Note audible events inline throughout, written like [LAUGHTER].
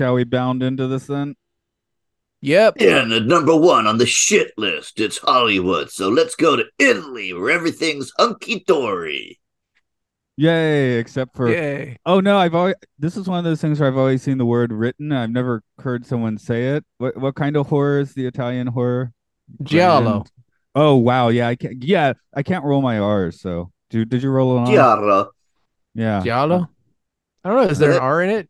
Shall we bound into this then? Yep. And at number one on the shit list, it's Hollywood. So let's go to Italy, where everything's hunky dory. Yay! Except for Yay. oh no, I've always this is one of those things where I've always seen the word written. I've never heard someone say it. What what kind of horror is the Italian horror? Giallo. Grand? Oh wow, yeah, I can't. Yeah, I can't roll my R's. So, did did you roll an R? Giallo. Yeah. Giallo. I don't know. Is there an R in it?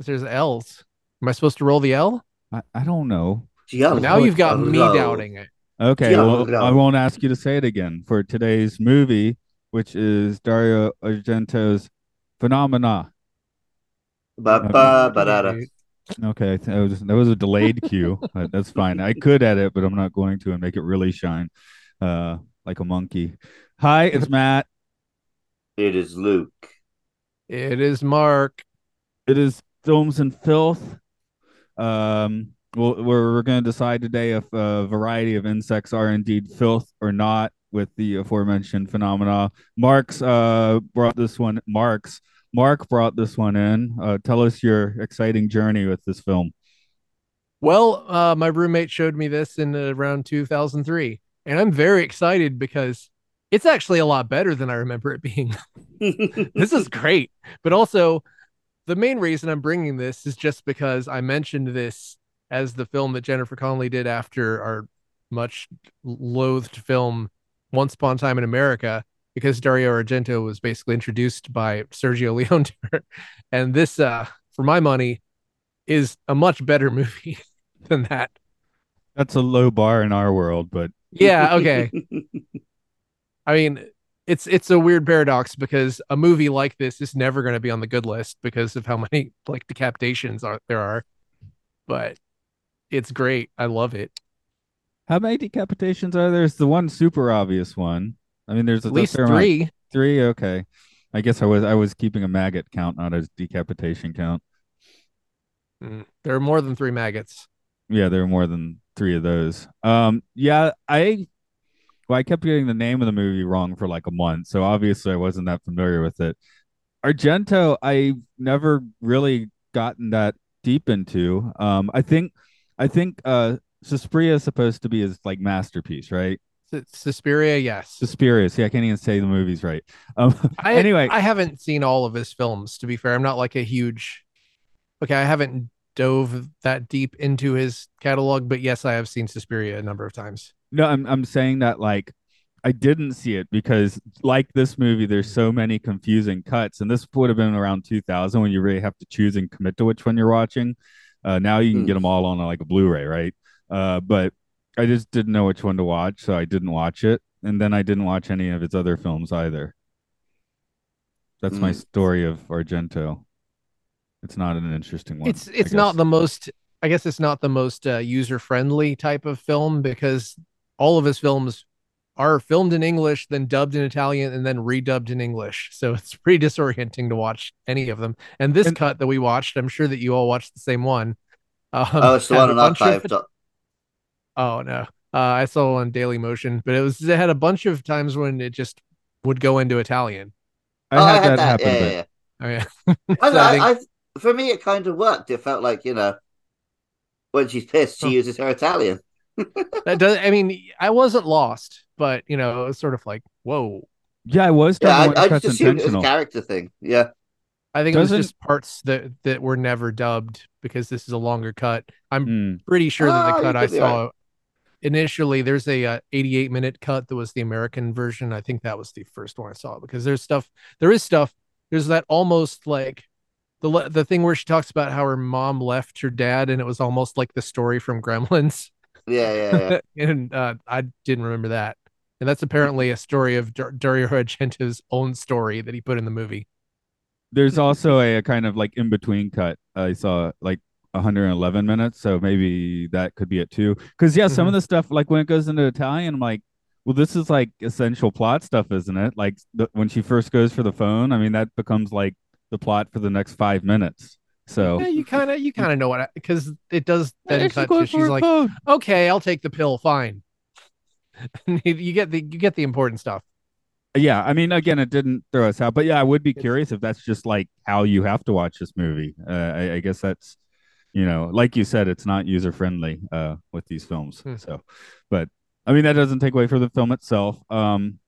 If there's L's, am I supposed to roll the L? I, I don't know. Giallo. now you've got me doubting it. Okay, well. I won't ask you to say it again for today's movie, which is Dario Argento's Phenomena. Ba, ba, ba, da, da. Okay, that was that was a delayed cue. but [LAUGHS] That's fine. I could edit, but I'm not going to and make it really shine, uh, like a monkey. Hi, it's Matt. It is Luke. It is Mark. It is Films and Filth. Um, well, we're going to decide today if a variety of insects are indeed filth or not with the aforementioned phenomena. Mark's uh brought this one. Mark's Mark brought this one in. Uh, tell us your exciting journey with this film. Well, uh, my roommate showed me this in uh, around 2003, and I'm very excited because it's actually a lot better than I remember it being. [LAUGHS] this is great. But also, the main reason I'm bringing this is just because I mentioned this as the film that Jennifer Connelly did after our much loathed film Once Upon a Time in America, because Dario Argento was basically introduced by Sergio [LAUGHS] Leone to her. And this, uh, for my money, is a much better [LAUGHS] movie than that. That's a low bar in our world, but Yeah, okay. [LAUGHS] I mean, it's it's a weird paradox because a movie like this is never going to be on the good list because of how [LAUGHS] many like decapitations are there are. But it's great. I love it. how many decapitations are there? There's the one super obvious one. I mean, there's a At least fair amount- three. Three, okay. I guess I was I was keeping a maggot count, not a decapitation count. Mm, There are more than three maggots. Yeah, there are more than three of those. Um, yeah, I well, I kept getting the name of the movie wrong for like a month, so obviously I wasn't that familiar with it. Argento, I never really gotten that deep into. Um, I think, I think, uh, Suspiria is supposed to be his like masterpiece, right? Suspiria, yes. Suspiria. See, I can't even say the movies right. Um, I, anyway, I haven't seen all of his films. To be fair, I'm not like a huge. Okay, I haven't dove that deep into his catalog, but yes, I have seen Suspiria a number of times. No, I'm I'm saying that like I didn't see it because like this movie, there's so many confusing cuts, and this would have been around 2000 when you really have to choose and commit to which one you're watching. Uh, now you can Hmm. get them all on like a Blu-ray, right? Uh, but I just didn't know which one to watch, so I didn't watch it, and then I didn't watch any of his other films either. That's my Hmm. story of Argento. It's not an interesting one. it's it's not the most i guess it's not the most uh, user friendly type of film because all of his films are filmed in english then dubbed in italian and then redubbed in english [LAUGHS] so it's pretty disorienting to watch any of them and this And- cut that we watched i'm sure that you all watched the same one um, oh, it's the one on bunch of- oh no uh, i saw it on daily motion but it was it had a bunch of times when it just would go into italian I Oh, had that happen, Yeah, but yeah, i yeah. [LAUGHS] so I I, think- I, for me, it kind of worked. It felt like you know, when she's pissed, she Oh. uses her Italian. That does i mean i wasn't lost but you know it was sort of like whoa yeah, I was Yeah, I, I just assumed it was a character thing. Yeah, I think it was just parts that that were never dubbed because this is a longer cut. I'm Hmm. pretty sure that the you cut I could be saw initially there's a uh, 88 minute cut that was the American version. I think that was the first one I saw because there's stuff there is stuff there's that almost like the the thing where she talks about how her mom left her dad and it was almost like the story from Gremlins yeah, yeah, yeah. [LAUGHS] and uh, I didn't remember that. And that's apparently a story of Dar- Dario Argento's own story that he put in the movie. There's also a, a kind of like in between cut. I saw like 111 minutes, so maybe that could be it too. Because yeah, some of Mhm. the stuff like when it goes into Italian, I'm like, well, this is like essential plot stuff, isn't it? Like the, when she first goes for the phone, I mean, that becomes like the plot for the next five minutes. So Yeah, you kind of you [LAUGHS] kind of know what because it does then cut to she's like, phone. okay, I'll take the pill, fine. [LAUGHS] you get the you get the important stuff. yeah, I mean, again, it didn't throw us out, but yeah, I would be curious if that's just like how you have to watch this movie. Uh, I, I guess that's, you know, like you said, it's not user friendly uh, with these films. Hmm. So, but I mean, that doesn't take away from the film itself. Um,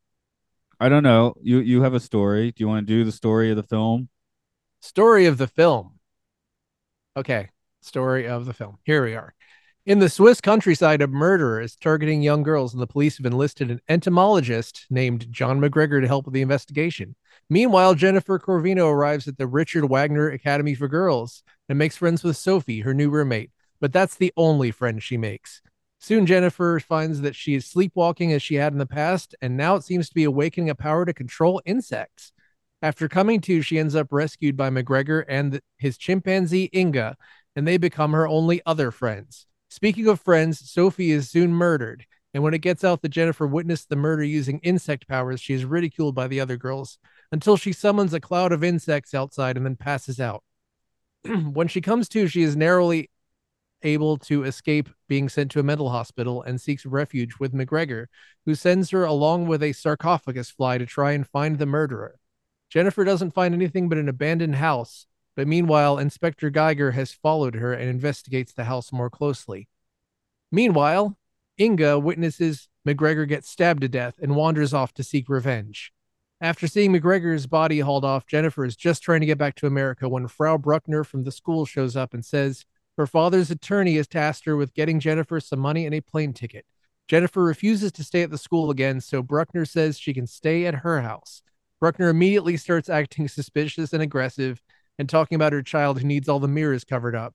I don't know. You you have a story. Do you want to do the story of the film? Story of the film. Okay, story of the film. Here we are. In the Swiss countryside, a murderer is targeting young girls, and the police have enlisted an entomologist named John McGregor to help with the investigation. Meanwhile, Jennifer Corvino arrives at the Richard Wagner Academy for Girls and makes friends with Sophie, her new roommate. But that's the only friend she makes. Soon, Jennifer finds that she is sleepwalking as she had in the past, and now it seems to be awakening a power to control insects. After coming to, she ends up rescued by McGregor and his chimpanzee Inga, and they become her only other friends. Speaking of friends, Sophie is soon murdered, and when it gets out that Jennifer witnessed the murder using insect powers, she is ridiculed by the other girls until she summons a cloud of insects outside and then passes out. [CLEARS THROAT] when she comes to, she is narrowly able to escape being sent to a mental hospital and seeks refuge with McGregor, who sends her along with a sarcophagus fly to try and find the murderer. Jennifer doesn't find anything but an abandoned house, but meanwhile, Inspector Geiger has followed her and investigates the house more closely. Meanwhile, Inga witnesses McGregor get stabbed to death and wanders off to seek revenge. After seeing McGregor's body hauled off, Jennifer is just trying to get back to America when Frau Bruckner from the school shows up and says her father's attorney has tasked her with getting Jennifer some money and a plane ticket. Jennifer refuses to stay at the school again, so Bruckner says she can stay at her house. Bruckner immediately starts acting suspicious and aggressive and talking about her child who needs all the mirrors covered up.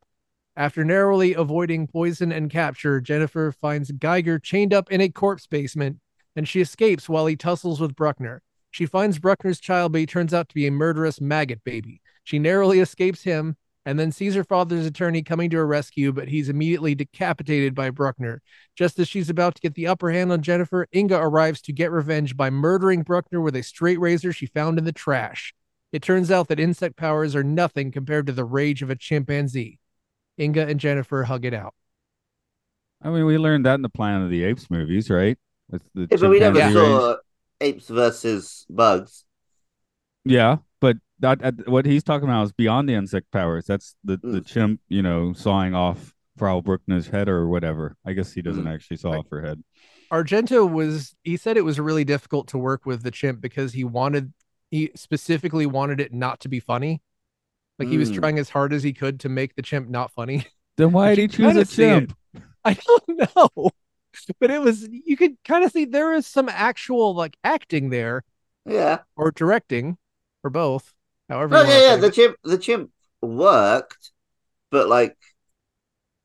After narrowly avoiding poison and capture, Jennifer finds Geiger chained up in a corpse basement and she escapes while he tussles with Bruckner. She finds Bruckner's child, but he turns out to be a murderous maggot baby. She narrowly escapes him and then sees her father's attorney coming to her rescue, but he's immediately decapitated by Bruckner. Just as she's about to get the upper hand on Jennifer, Inga arrives to get revenge by murdering Bruckner with a straight razor she found in the trash. It turns out that insect powers are nothing compared to the rage of a chimpanzee. Inga and Jennifer hug it out. I mean, we learned that in the Planet of the Apes movies, right? With the Yeah, but we never chimpanzee saw apes versus bugs. Yeah, but that what he's talking about is beyond the insect powers. That's the the Mm. chimp, you know, sawing off Frau Bruckner's head or whatever. I guess he doesn't Mm. actually saw off her head. Argento was he said it was really difficult to work with the chimp because he wanted he specifically wanted it not to be funny. Like he was Mm. trying as hard as he could to make the chimp not funny. [LAUGHS] Then why did he choose a chimp? [LAUGHS] I don't know. But it was you could kind of see there is some actual like acting there Yeah. or directing or both. However, Oh yeah, yeah. The it. chimp, the chimp worked, but like,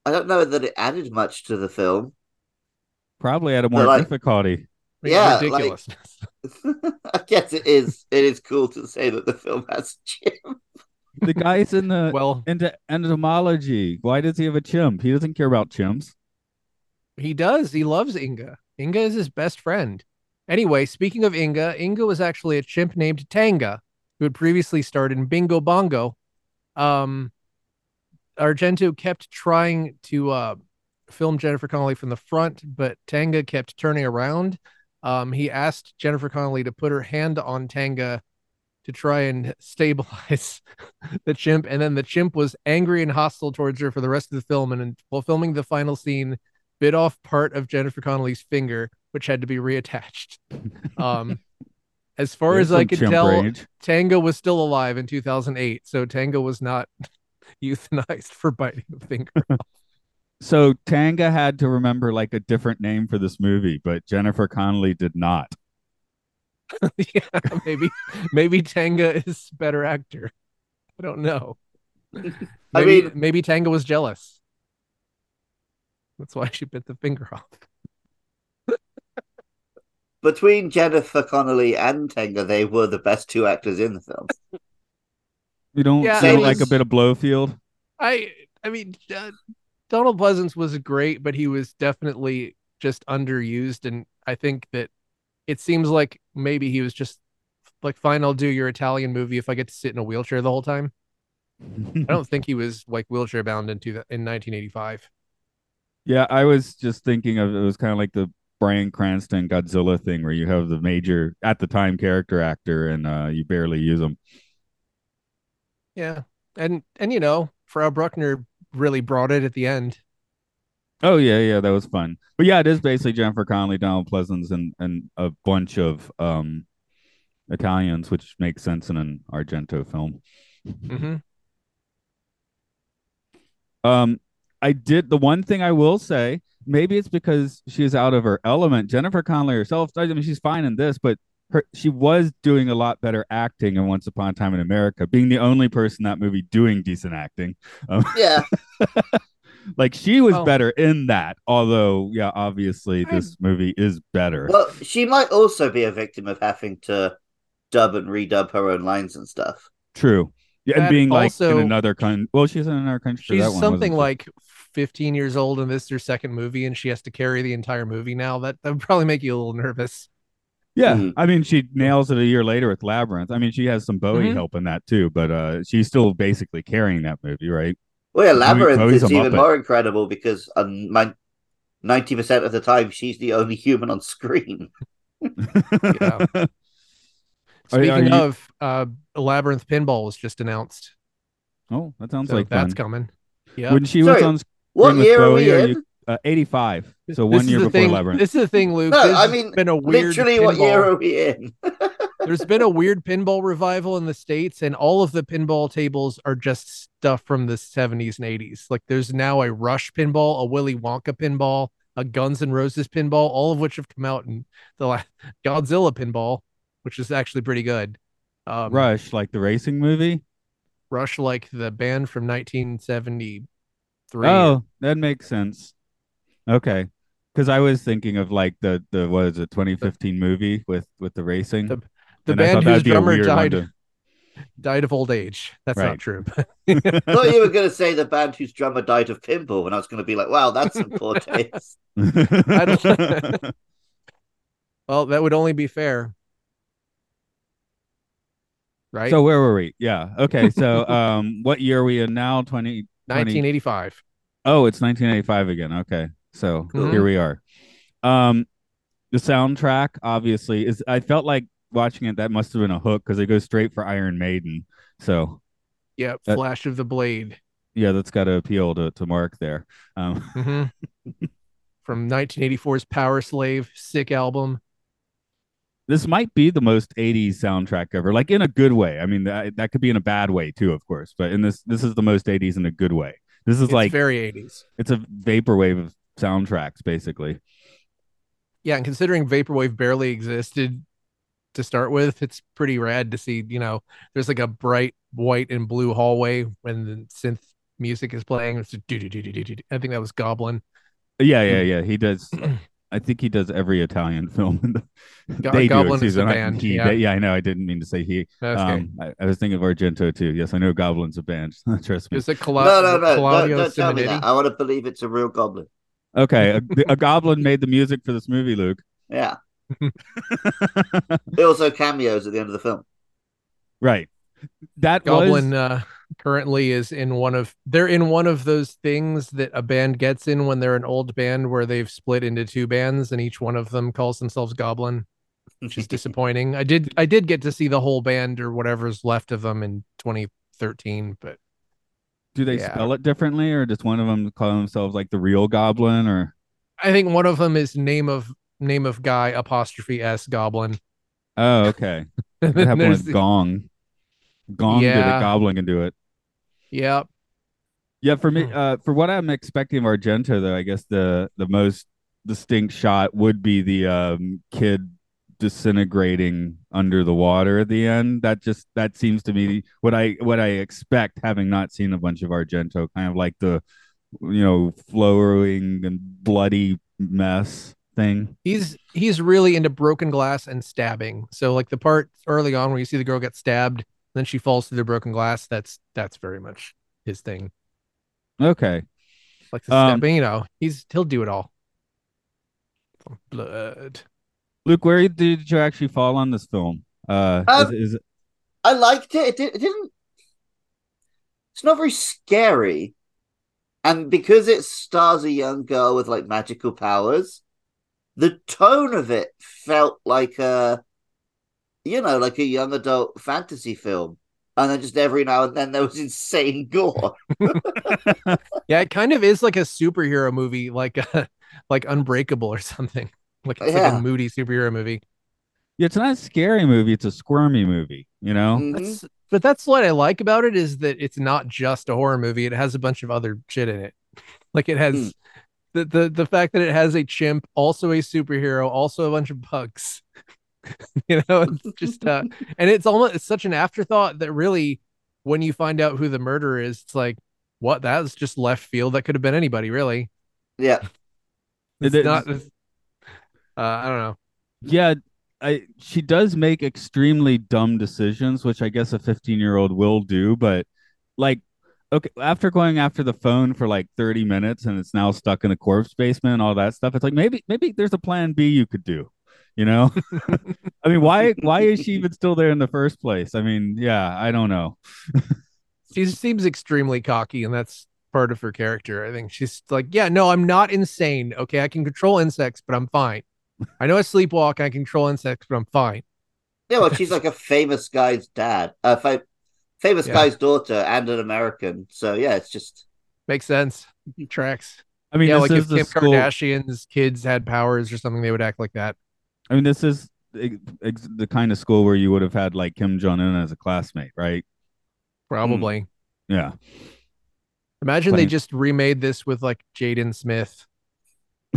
I don't know that it added much to the film. Probably had a more like- difficulty. Like, yeah, like- ridiculousness. [LAUGHS] [LAUGHS] I guess it is. It is cool to say that the film has a chimp. The guy's in the well, into entomology. Why does he have a chimp? He doesn't care about chimps. He does. He loves Inga. Inga is his best friend. Anyway, speaking of Inga, Inga was actually a chimp named Tanga, who had previously starred in Bingo Bongo. Um, Argento kept trying to uh, film Jennifer Connelly from the front, but Tanga kept turning around. Um, he asked Jennifer Connelly to put her hand on Tanga to try and [LAUGHS] stabilize [LAUGHS] the chimp, and then the chimp was angry and hostile towards her for the rest of the film. And while filming the final scene, bit off part of Jennifer Connelly's finger, which had to be reattached. [LAUGHS] Um, as far There's as I some could tell, rage. Tanga was still alive in 2008, so Tanga was not [LAUGHS] euthanized for biting a finger. [LAUGHS] So Tanga had to remember like a different name for this movie, but Jennifer Connelly did not. [LAUGHS] yeah, maybe maybe Tanga is better actor. I don't know. Maybe, I mean- maybe Tanga was jealous. That's why she bit the finger off. Between Jennifer Connelly and Tenga, they were the best two actors in the film. You don't, Yeah, you Same don't like a bit of Blofeld? I I mean uh, Donald Pleasence was great, but he was definitely just underused, and I think that it seems like maybe he was just like, fine, I'll do your Italian movie if I get to sit in a wheelchair the whole time. I don't [LAUGHS] think he was like wheelchair bound into the, in 1985. Yeah, I was just thinking of it was kind of like the Bryan Cranston Godzilla thing where you have the major at the time character actor and uh you barely use them. Yeah, and and you know, Frau Bruckner really brought it at the end. Oh yeah, yeah, that was fun. But yeah, it is basically Jennifer Connelly, Donald Pleasence, and and a bunch of um Italians, which makes sense in an Argento film. hmm Um, I did the one thing I will say. Maybe it's because she's out of her element. Jennifer Connelly herself, I mean, she's fine in this, but her she was doing a lot better acting in Once Upon a Time in America, being the only person in that movie doing decent acting. Um, Yeah. [LAUGHS] like she was Oh. better in that. Although, yeah, obviously I- this movie is better. Well, she might also be a victim of having to dub and redub her own lines and stuff. True. Yeah, and That being like also- in another country. Well, she's in another country. for She's that one, something like 15 years old, and this is her second movie, and she has to carry the entire movie now. That that would probably make you a little nervous. Yeah, Mhm. I mean, she nails it a year later with Labyrinth. I mean, she has some Bowie Mhm. help in that too, but uh, she's still basically carrying that movie, right? Well, yeah, Labyrinth Chloe's is even Muppet. more incredible because um, my, 90% of the time she's the only human on screen. [LAUGHS] [LAUGHS] Are- Yeah. are Speaking you- of, uh, Labyrinth Pinball was just announced, oh, that sounds so like that's fun. coming. Yeah, When she Sorry, was on What Screen with year are Bowie, we are in? you- uh, 85, so This one year before thing, Labyrinth. This is the thing, Luke. No, This I mean, been a weird Literally, what year are we in? [LAUGHS] There's been a weird pinball revival in the states, and all of the pinball tables are just stuff from the 70s and 80s. Like there's now a Rush pinball, a Willy Wonka pinball, a Guns N' Roses pinball, all of which have come out in the last [LAUGHS] Godzilla pinball, which is actually pretty good. Um, Rush, like the racing movie. Rush, like the band from 1973. Oh, that makes sense. Okay, because I was thinking of like the the what is it 2015 movie with with the racing. The- the band whose be drummer died to- died of old age. That's Right. not true. I [LAUGHS] [LAUGHS] thought you were going to say the band whose drummer died of pinball, and I was going to be like, wow, that's some poor [LAUGHS] taste. don't- well, that would only be fair. Right? So where were we? Yeah. Okay. So um, what year are we in now? 20, 1985. Oh, it's 1985 again. Okay. So Mhm. here we are. Um, the soundtrack obviously is. I felt like watching it. That must have been a hook because it goes straight for Iron Maiden. So yeah, That- Flash of the Blade. yeah, that's got to appeal to to Mark there. Um, Mhm. [LAUGHS] From 1984's Power Slave, sick album. This might be the most 80s soundtrack ever, like in a good way. I mean, that, that could be in a bad way too, of course. But in this, this is the most 80s in a good way. This is It's like very 80s. it's a vaporwave of soundtracks, basically. Yeah, and considering Vaporwave barely existed to start with, it's pretty rad to see, you know, there's like a bright white and blue hallway when the synth music is playing. It's. I think that was Goblin. Yeah, yeah, yeah. He does. [CLEARS THROAT] I think he does every Italian [LAUGHS] film. In the, Go- they Goblin do. is the Excuse me, band, He, yeah. they- yeah, I know. I didn't mean to say he. Okay. Um, I, I was thinking of Argento too. Yes, I know Goblin's a band. [LAUGHS] Trust me. Is it Cla- no, no, no. Don't, Claudio don't tell me that. I want to believe it's a real goblin. Okay, a, [LAUGHS] a goblin made the music for this movie, Luke. Yeah. It also cameos at the end of the film. right. That Goblin was uh, currently is in one of they're in one of those things that a band gets in when they're an old band where they've split into two bands and each one of them calls themselves Goblin, which is [LAUGHS] disappointing. I did I did get to see the whole band or whatever's left of them in 2013, but do they yeah. spell it differently, or does one of them call themselves like the real Goblin? Or I think one of them is name of name of guy apostrophe s Goblin. oh, okay. [LAUGHS] And That then happened there's with the- Gong. Gong did Yeah. it. Goblin can do it. yeah, Yeah, for me, Hmm. uh, for what I'm expecting of Argento, though, I guess the the most distinct shot would be the um, kid disintegrating under the water at the end. That just that seems to me what I what I expect, having not seen a bunch of Argento, kind of like the you know flowing and bloody mess thing. he's he's really into broken glass and stabbing. So like the part early on where you see the girl get stabbed, Then she falls through the broken glass. That's that's very much his thing. Okay. Like the Um, step, you know, he's he'll do it all. Blood. Luke, where did you actually fall on this film? Uh, Um, is, is I liked it. It, did, it didn't. It's not very scary, and because it stars a young girl with like magical powers, the tone of it felt like a, you know, like a young adult fantasy film. And then just every now and then there was [LAUGHS] insane gore. [LAUGHS] Yeah, it kind of is like a superhero movie, like uh, like Unbreakable or something. [LAUGHS] Like it's like a moody superhero movie. yeah, it's not a scary movie. It's a squirmy movie. You know. Mhm. That's, but that's what I like about it is that it's not just a horror movie. It has a bunch of other shit in it. Like it has Hmm. the, the the fact that it has a chimp, also a superhero, also a bunch of bugs. [LAUGHS] you know, it's just uh and it's almost it's such an afterthought that really when you find out who the murderer is, it's like, what? That's just left field. That could have been anybody, really. Yeah. [LAUGHS] It's It is- not it's- uh, I don't know. Yeah, I she does make extremely dumb decisions, which I guess a 15 year old will do. But like, okay, after going after the phone for like 30 minutes and it's now stuck in a corpse basement and all that stuff, it's like maybe maybe there's a plan B you could do. You know, [LAUGHS] I mean, why [LAUGHS] why is she even still there in the first place? I mean, yeah, I don't know. [LAUGHS] she seems extremely cocky and that's part of her character i think she's like yeah no i'm not insane okay i can control insects but i'm fine i know i sleepwalk i control insects but i'm fine Yeah, well, she's like a famous guy's dad, a fa- famous Yeah. guy's daughter, and an American. So yeah, it's just makes sense tracks I mean, yeah this like is if the kim school. kardashian's kids had powers or something they would act like that I mean, this is ex- ex- the kind of school where you would have had like Kim Jong Un as a classmate, right? probably hmm. Yeah. imagine they just remade this with like jaden smith [LAUGHS]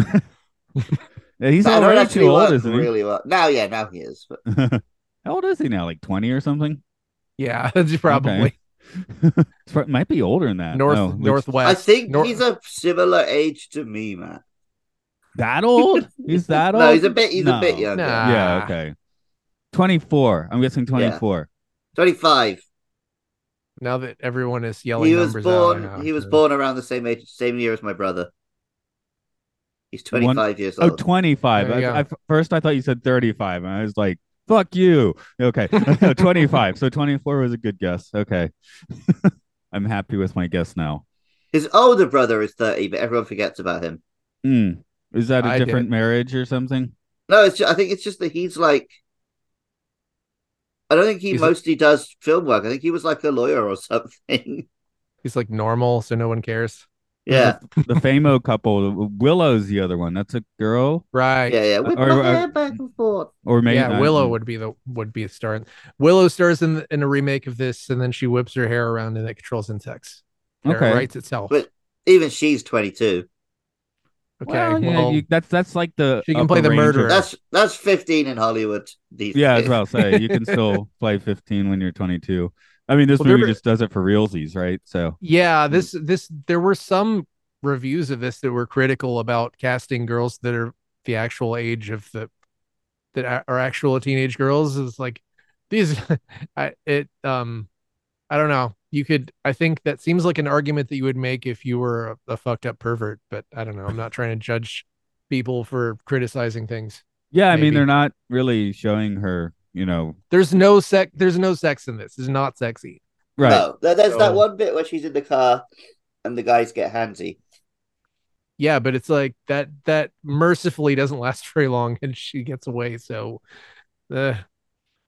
Yeah, he's that would already actually too old, isn't he? really well. Now, yeah, now he is. But [LAUGHS] How old is he now? Like 20 or something? yeah [LAUGHS] that's probably It's prob- might be older than that. north oh, No, northwest I think Nor- he's a similar age to me, man. That old? [LAUGHS] He's that old? No, he's a bit. He's a bit younger. Nah. Yeah, Ah. okay. 24. I'm guessing 24. Twenty-five. now that everyone is yelling He was numbers out, born. He was born around the same age, same year as my brother. He's One- twenty-five years Oh, old. 25. I, I- first, I thought you said 35. And I was like, fuck you. Okay. [LAUGHS] 25. So 24 was a good guess. Okay. [LAUGHS] I'm happy with my guess now. His older brother is thirty, but everyone forgets about him. Hmm. Is that a I different did. marriage or something? No, it's. Just, I think it's just that he's like. I don't think he He's- mostly does film work. I think he was like a lawyer or [LAUGHS] something. he's like normal so no one cares yeah, The Famo couple. Willow's the other one. That's a girl? right yeah, yeah. Whip Or- my or- uh, hair back and forth. Or maybe. yeah, Willow would be the would be a star. Willow stars in in a remake of this, and then she whips her hair around and it controls insects. Or Okay. it writes itself. But even she's twenty-two. Okay, Well, yeah, well, you- that's that's like the She can play the range murderer. That's that's fifteen in Hollywood. These Yeah, days. as well say you can still [LAUGHS] play 15 when you're 22. I mean, this Well, movie were- just does it for realsies, right? So yeah, this this there were some reviews of this that were critical about casting girls that are the actual age of the that are- are actual teenage girls. Is like these, [LAUGHS] I it um, I don't know. You could, I think that seems like an argument that you would make if you were a, a fucked up pervert, but I don't know. I'm not trying to judge people for criticizing things. yeah, I mean, they're not really showing her, you know, There's no sex. There's no sex in this. It's not sexy. right? No, there- there's that one bit where she's in the car and the guys get handsy. Yeah, but it's like that. That mercifully doesn't last very long, and she gets away. So, uh,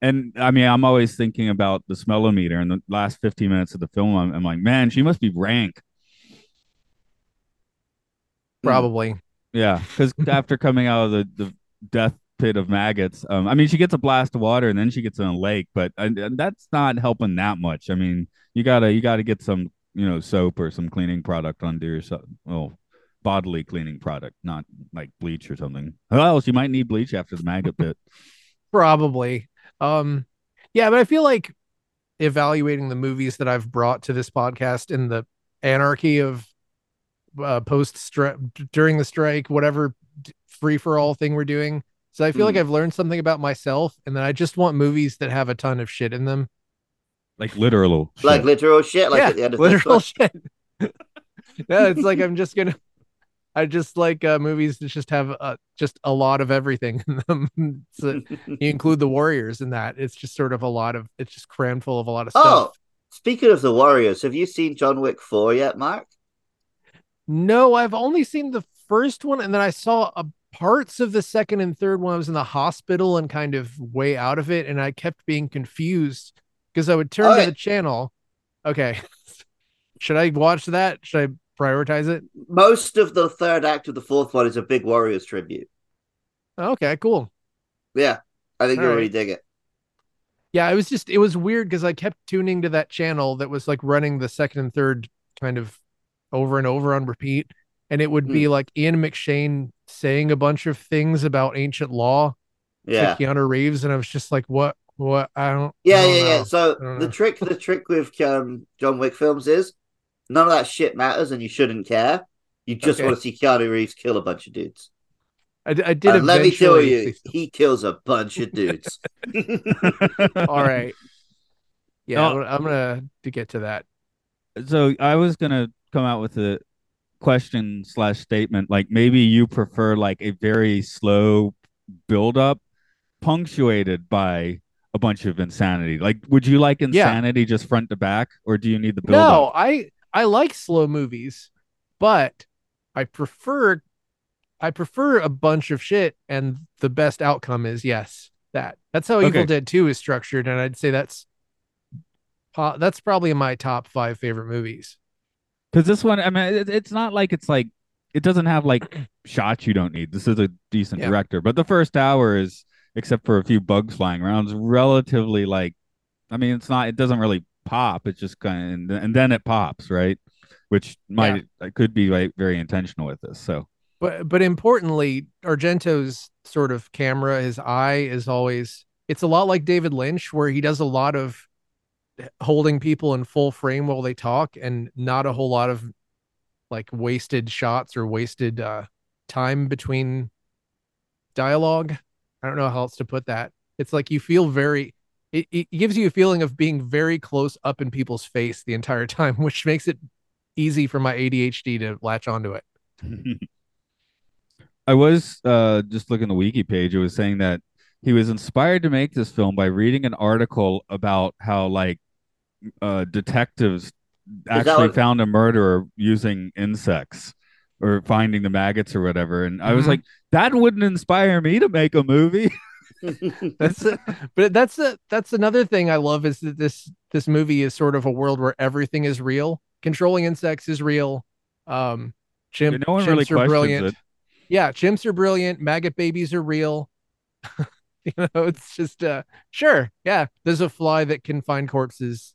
And I mean, I'm always thinking about the smellometer in the last 15 minutes of the film. I'm, I'm like, man, she must be rank. probably. Yeah, because [LAUGHS] after coming out of the, the death pit of maggots, um, I mean, she gets a blast of water and then she gets in a lake, but and, that's not helping that much. I mean, you gotta you gotta get some you know soap or some cleaning product under yourself. Well, bodily cleaning product, not like bleach or something. Well, she might need bleach after the maggot pit. [LAUGHS] Probably. Um, yeah, but I feel like evaluating the movies that I've brought to this podcast in the anarchy of uh, post strike during the strike, whatever free for all thing we're doing. So I feel like Hmm. I've learned something about myself, and then I just want movies that have a ton of shit in them. Like literal. like shit. literal shit. Like yeah, at the end of literal shit. [LAUGHS] yeah, it's like I'm just gonna. I just like uh, movies that just have uh, just a lot of everything in them. [LAUGHS] so you [LAUGHS] include the Warriors in that. It's just sort of a lot of. It's just crammed full of a lot of stuff. Oh, speaking of the Warriors, have you seen John Wick Four yet, Mark? No, I've only seen the first one, and then I saw a parts of the second and third one. I was in the hospital and kind of way out of it, and I kept being confused because I would turn to Alright. the channel. Okay, [LAUGHS] should I watch that? Should I prioritize it? Most of the third act of the fourth one is a big Warriors tribute. Okay, cool. Yeah, I think All you'll right. really dig it. Yeah, it was just it was weird because I kept tuning to that channel that was like running the second and third kind of over and over on repeat. And it would be Hmm. like Ian McShane saying a bunch of things about ancient law Yeah. to Keanu Reeves, and I was just like, What what I don't Yeah, I don't yeah, yeah. So the trick, the trick with um, John Wick films is none of that shit matters, and you shouldn't care. You just Okay. want to see Keanu Reeves kill a bunch of dudes. I did And let me tell you, [LAUGHS] he kills a bunch of dudes. [LAUGHS] all right. Yeah, Oh. I'm gonna- gonna get to that. so I was gonna come out with a question slash statement. Like maybe you prefer like a very slow build up, punctuated by a bunch of insanity. Like, would you like insanity just front to back, or do you need the build No, up? I I like slow movies, but I prefer I prefer a bunch of shit and the best outcome is yes, that. That's how Evil Dead 2 is structured and I'd say that's that's probably my top 5 favorite movies. Because this one, I mean, it, it's not like it's like it doesn't have like shots you don't need. This is a decent Yeah. director, but the first hour is, except for a few bugs flying around, is relatively like. I mean, it's not. It doesn't really pop. It's just kind of, and then it pops, right? Which might it could be like very intentional with this. So But but importantly, Argento's sort of camera, his eye is always it's a lot like David Lynch where he does a lot of holding people in full frame while they talk and not a whole lot of like wasted shots or wasted uh time between dialogue. I don't know how else to put that. It's like you feel very it, it gives you a feeling of being very close up in people's face the entire time, [LAUGHS] which makes it easy for my ADHD to latch onto it. [LAUGHS] I was uh, just looking at the wiki page. It was saying that he was inspired to make this film by reading an article about how like uh, detectives actually what- found a murderer using insects or finding the maggots or whatever. And I was Mhm. like, that wouldn't inspire me to make a movie. [LAUGHS] [LAUGHS] that's a, but that's a, that's another thing I love is that this this movie is sort of a world where everything is real. Controlling insects is real. Um, chimp, no one chimps really are brilliant. it. Yeah, chimps are brilliant. Maggot babies are real. [LAUGHS] you know, it's just uh, sure. Yeah, there's a fly that can find corpses.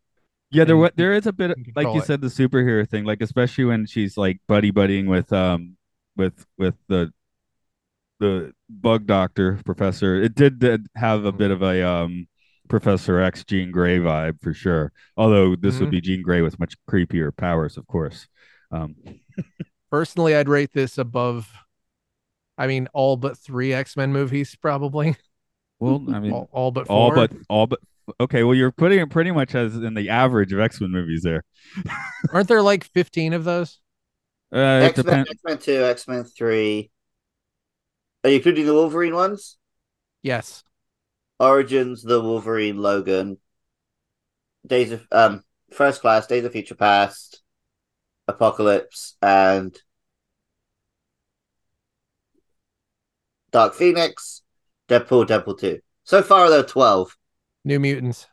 Yeah, there and there is a bit of, like you it. said the superhero thing, like especially when she's like buddy buddying with um with with the the bug doctor professor. It did, did have a bit of a um Professor X Jean Grey vibe for sure. Although this would Mhm. be Jean Grey with much creepier powers, of course. Um [LAUGHS] Personally, I'd rate this above. I mean, all but three X Men movies, probably. well, I [LAUGHS] mean all, all but all but all but okay, well you're putting it pretty much as in the average of X-Men movies there. aren't there like fifteen of those? Uh X Men, depends X Men Two, X Men Three. Are you including the Wolverine ones? Yes. Origins, the Wolverine, Logan, Days of um First Class, Days of Future Past, Apocalypse, and Dark Phoenix, Deadpool, Deadpool Two. So far, there are twelve. New Mutants.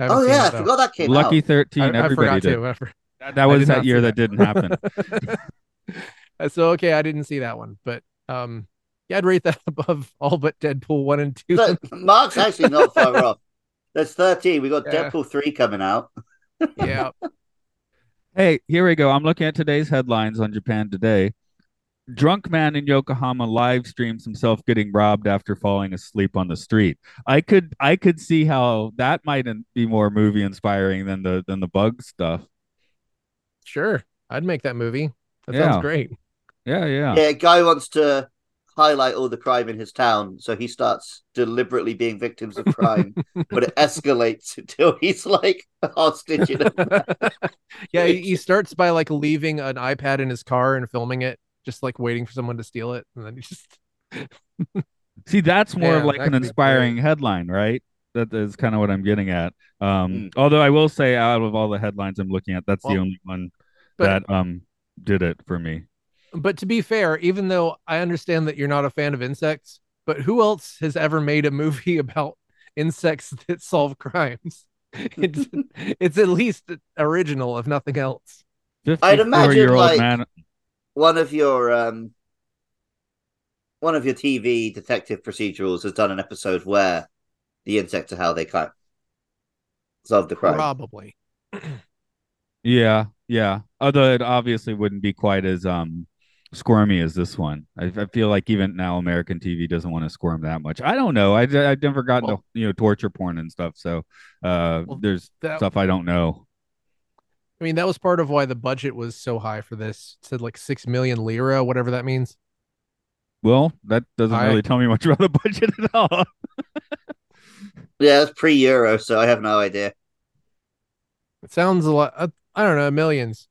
Oh yeah, it, I though. forgot that came Lucky out. 13 I, I everybody forgot did. to. I for- That, that was that year see that didn't happen. [LAUGHS] So okay, I didn't see that one, but um, yeah, I'd rate that [LAUGHS] above all but Deadpool one and two. Look, Mark's actually not far [LAUGHS] off. There's thirteen. We got Yeah. Deadpool three coming out. [LAUGHS] yeah, Hey, here we go. I'm looking at today's headlines on Japan Today. Drunk man in Yokohama live streams himself getting robbed after falling asleep on the street. I could I could see how that might be more movie inspiring than the than the bug stuff. sure, I'd make that movie. That Yeah. sounds great. Yeah, yeah. Yeah, guy wants to highlight all the crime in his town, so he starts deliberately being victims of crime, but it escalates [LAUGHS] until he's like a hostage. In a... [LAUGHS] yeah, he, he starts by like leaving an iPad in his car and filming it, just like waiting for someone to steal it, and then he just. [LAUGHS] See, that's more Yeah, of like that an inspiring headline, right? That is kind of what I'm getting at. Um, Mm. although I will say, out of all the headlines I'm looking at, that's the only one but- that um did it for me. But to be fair, even though I understand that you're not a fan of insects, but who else has ever made a movie [LAUGHS] about insects that solve crimes? [LAUGHS] It's it's at least original, if nothing else. I'd imagine, like- man. one of your um one of your TV detective procedurals has done an episode where the insects are how they kind solve the crime. Probably. [CLEARS THROAT] Yeah, yeah. Although it obviously wouldn't be quite as um squirmy as this one. I, I feel like even now American TV doesn't want to squirm that much. I don't know. I I've never gotten Well- to you know torture porn and stuff. So uh, Well, there's That, stuff I don't know. I mean, that was part of why the budget was so high for this. It said like six million lira, whatever that means. Well, that doesn't I- really tell me much about the [LAUGHS] budget at all. [LAUGHS] Yeah, it's pre Euro, so I have no idea. It sounds a lot. Uh, I don't know, millions.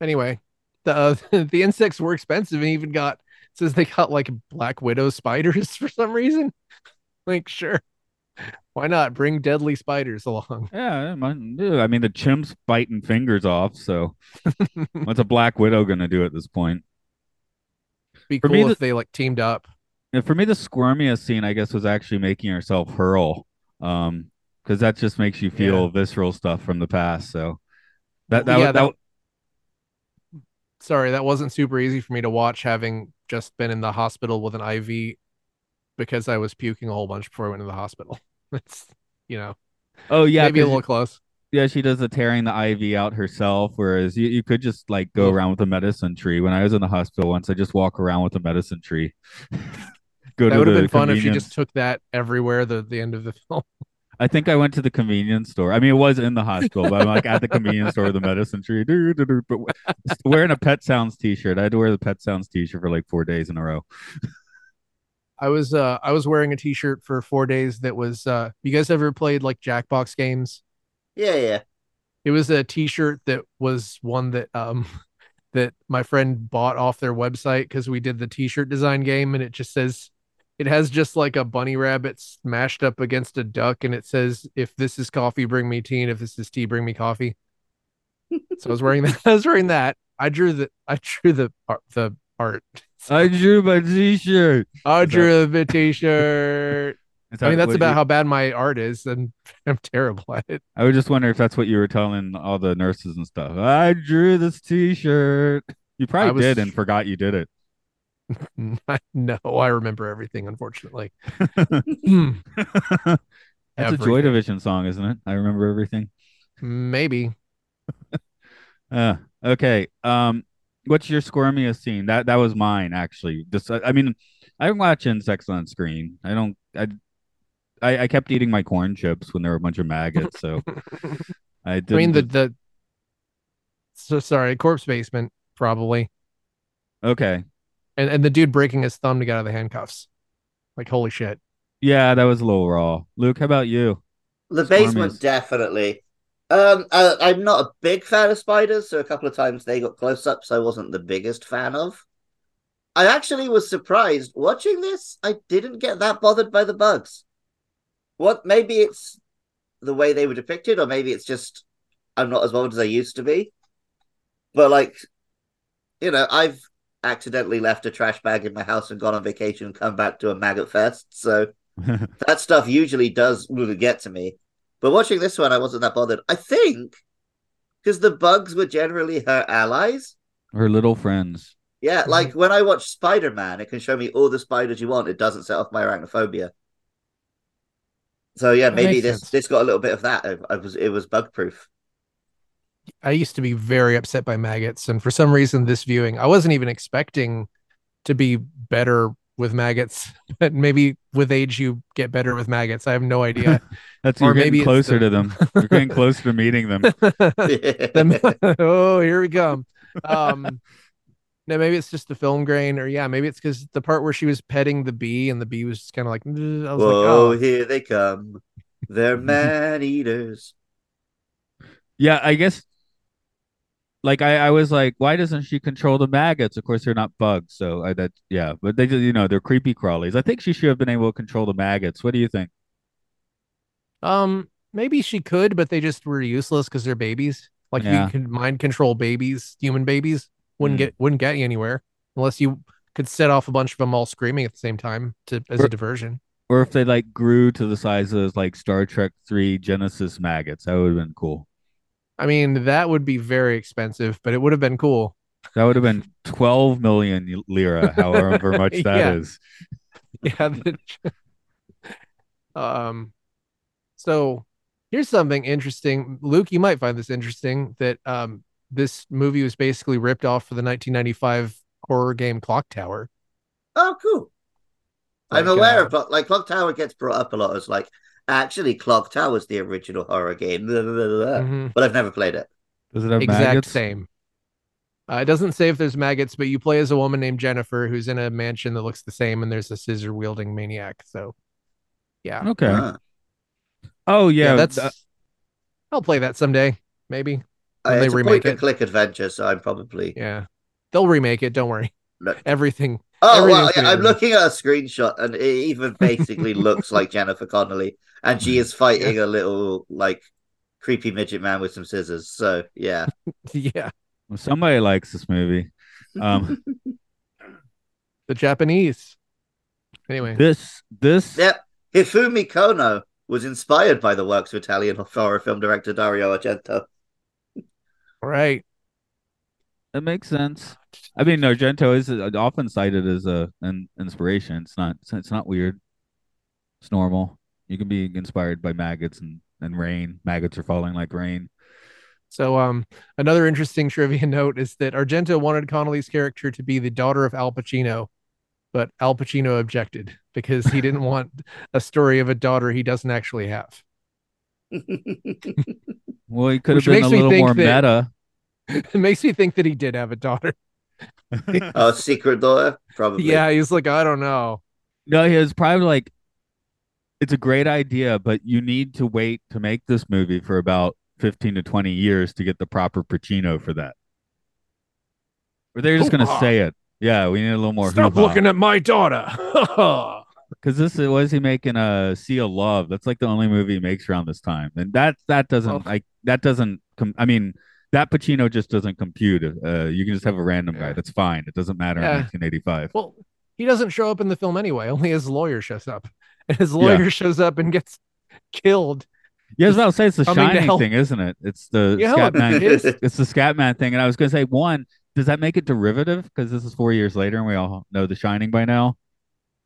Anyway, the uh, [LAUGHS] the insects were expensive and even got says they got like black widow spiders [LAUGHS] for some reason. like, sure, why not bring deadly spiders along? Yeah, yeah, I mean the chimp's biting fingers off. So [LAUGHS] what's a black widow gonna do at this point? Be For cool me, if the- they like teamed up. For me, the squirmiest scene, I guess, was actually making herself hurl, um, because that just makes you feel visceral stuff from the past. So that that, Yeah, that, that- Sorry, that wasn't super easy for me to watch, having just been in the hospital with an IV because I was puking a whole bunch before I went to the hospital. [LAUGHS] It's you know oh yeah, maybe a little close. yeah, she does the tearing the IV out herself, whereas you, you could just like go around with a medicine tree. When I was in the hospital once, I just walk around with a medicine tree. [LAUGHS] go That to would have been fun if she just took that everywhere. The the end of the [LAUGHS] film. I think I went to the convenience store. I mean, it was in the hospital, but I'm like at the convenience store the medicine tree. But wearing a Pet Sounds t-shirt. I had to wear the Pet Sounds t-shirt for like four days in a row. I was uh I was wearing a t-shirt for four days that was uh you guys ever played like Jackbox games? Yeah, yeah. It was a t-shirt that was one that um [LAUGHS] that my friend bought off their website because we did the t-shirt design game and it just says it has just like a bunny rabbit smashed up against a duck and it says if this is coffee bring me tea and if this is tea bring me coffee. so I was wearing that [LAUGHS] I was wearing that. I drew the I drew the art the art. [LAUGHS] I drew my t-shirt. I drew the t-shirt. [LAUGHS] I mean, that's about you- how bad my art is, and I'm terrible at it. I would just wonder if that's what you were telling all the nurses and stuff. I drew this T-shirt. You probably was- did and forgot you did it. [LAUGHS] no, I remember everything, unfortunately. [LAUGHS] [CLEARS THROAT] That's a Joy Division song, isn't it? I remember everything. Maybe. [LAUGHS] Uh, okay. Um, what's your squirmiest scene? That that was mine actually. Just I I mean, I watch insects on screen. I don't. I I, I kept eating my corn chips when there were a bunch of maggots. So I did. I mean, the the. So sorry, corpse basement probably, okay. And and the dude breaking his thumb to get out of the handcuffs. Like holy shit. Yeah, that was a little raw. Luke, how about you? The Squirmies. basement, definitely. Um, I, I'm not a big fan of spiders, so a couple of times they got close ups I wasn't the biggest fan of. I actually was surprised watching this. I didn't get that bothered by the bugs. What? Maybe it's the way they were depicted, or maybe it's just I'm not as bothered as I used to be. But like, you know, I've accidentally left a trash bag in my house and gone on vacation and come back to a maggot fest. So [LAUGHS] that stuff usually does really get to me. But watching this one, I wasn't that bothered. I think because the bugs were generally her allies. Her little friends. Yeah, mm-hmm. like when I watch Spider Man, it can show me all the spiders you want. It doesn't set off my arachnophobia. So yeah, That maybe this sense. this got a little bit of that. I, I was it was bug proof. I used to be very upset by maggots, and for some reason, this viewing, I wasn't even expecting to be better with maggots. [LAUGHS] But maybe with age, you get better with maggots. I have no idea. [LAUGHS] That's Or you're maybe getting it's closer the- to them. You're getting closer to meeting them. [LAUGHS] Them- oh, here we come. Um, No, maybe it's just the film grain, or yeah, maybe it's because the part where she was petting the bee and the bee was just kind of like, I was Whoa, like, oh, here they come. They're man eaters. Yeah, I guess. Like I, I was like, why doesn't she control the maggots? Of course, they're not bugs, so I that yeah, but they you know they're creepy crawlies. I think she should have been able to control the maggots. What do you think? um, maybe she could, but they just were useless because they're babies. Like Yeah. you could mind control babies, human babies, wouldn't Hmm. get wouldn't get you anywhere unless you could set off a bunch of them all screaming at the same time to as Or- a diversion. Or if they like grew to the size of like Star Trek Three Genesis maggots, that would have been cool. I mean, that would be very expensive, but it would have been cool. That would have been twelve million lira, [LAUGHS] however much that is. [LAUGHS] Yeah. the- um. So here's something interesting, Luke. You might find this interesting that um this movie was basically ripped off for the 1995 horror game Clock Tower. Oh, cool. I'm aware uh, of Clock, like Clock Tower gets brought up a lot as like actually Clock Tower Tower's the original horror game, blah, blah, blah, blah. Mhm. but I've never played it. Does it have Exact maggots? same. Uh, it doesn't say if there's maggots, but you play as a woman named Jennifer who's in a mansion that looks the same, and there's a scissor wielding maniac. So, yeah, Okay. Ah. Oh yeah, yeah, that's. uh, I'll play that someday, maybe. Uh, When they it's a remake point and it. click adventure, so I'm probably. Yeah, they'll remake it. Don't worry. No. [LAUGHS] Everything. Oh well, yeah, I'm looking at a screenshot, and it even basically [LAUGHS] looks like Jennifer Connelly, and she is fighting a little like creepy midget man with some scissors. So yeah, [LAUGHS] yeah, somebody likes this movie. Um, [LAUGHS] the Japanese. Anyway, this this yep. Hifumi Kono was inspired by the works of Italian horror film director Dario Argento. all right. That makes sense. I mean, Argento is uh, often cited as a an inspiration. It's not. It's, it's not weird. It's normal. You can be inspired by maggots and and rain. Maggots are falling like rain. So, um, another interesting [LAUGHS] trivia note is that Argento wanted Connelly's character to be the daughter of Al Pacino, but Al Pacino objected because he didn't [LAUGHS] want a story of a daughter he doesn't actually have. [LAUGHS] Well, he could have been a little more that- meta. [LAUGHS] it makes me think that he did have a daughter. [LAUGHS] oh, secret daughter, probably. Yeah, he's like, I don't know. No, he was probably like, it's a great idea, but you need to wait to make this movie for about fifteen to twenty years to get the proper Pacino for that. Or they're just gonna say it. Yeah, we need a little more. Stop looking at my daughter. [LAUGHS] because this is was he making a Sea of Love? That's like the only movie he makes around this time, and that that doesn't Well- like that doesn't. Com- I mean, that Pacino just doesn't compute. Uh, you can just have a random guy. That's fine. It doesn't matter Yeah. in 1985. well, he doesn't show up in the film anyway. Only his lawyer shows up, and [LAUGHS] his lawyer shows up and gets killed. yeah, I was say it's the Shining thing, isn't it? It's the Yeah, Scatman. it is. It's the Scatman thing, and I was gonna say one. Does that make it derivative? Because this is four years later, and we all know The Shining by now.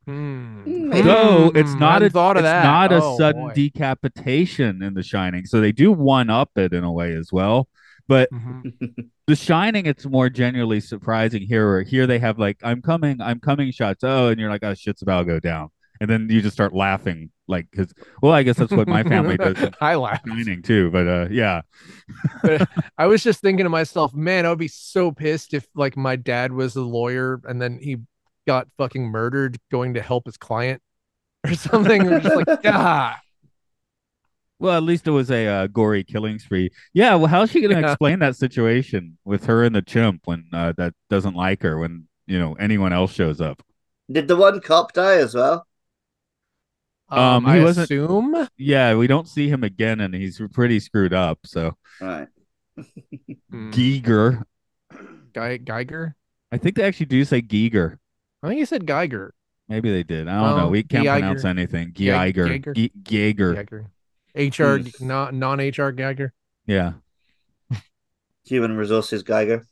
Hmm. No, it's Hmm, not hadn't a thought of it's that. not a Oh, sudden boy. decapitation in The Shining, so they do one up it in a way as well. But Mhm. [LAUGHS] The Shining, it's more genuinely surprising here. Where here they have like "I'm coming, I'm coming" shots. Oh, and you're like, "Oh, shit's about to go down," and then you just start laughing, like, because well, I guess that's what my family does. [LAUGHS] I laugh. Shining too, but uh, yeah, [LAUGHS] I was just thinking to myself, man, I would be so pissed if like my dad was a lawyer and then he got fucking murdered going to help his client or something. We're just like, ah, well, at least it was a uh, gory killing spree. Yeah, well, how's she gonna Yeah. explain that situation with her and the chimp when uh, that doesn't like her when you know anyone else shows up? Did the one cop die as well? um, Um, he I wasn't- assume. Yeah, we don't see him again, and he's pretty screwed up. So Right. [LAUGHS] Hmm. Giger, Guy Geiger. I think they actually do say Geiger. I think he said Geiger. Maybe they did. I don't know. Oh, We can't Geiger. pronounce anything. Ge- Geiger. Geiger. Geiger. Geiger. HR non non HR Geiger. Yeah. Human resources Geiger.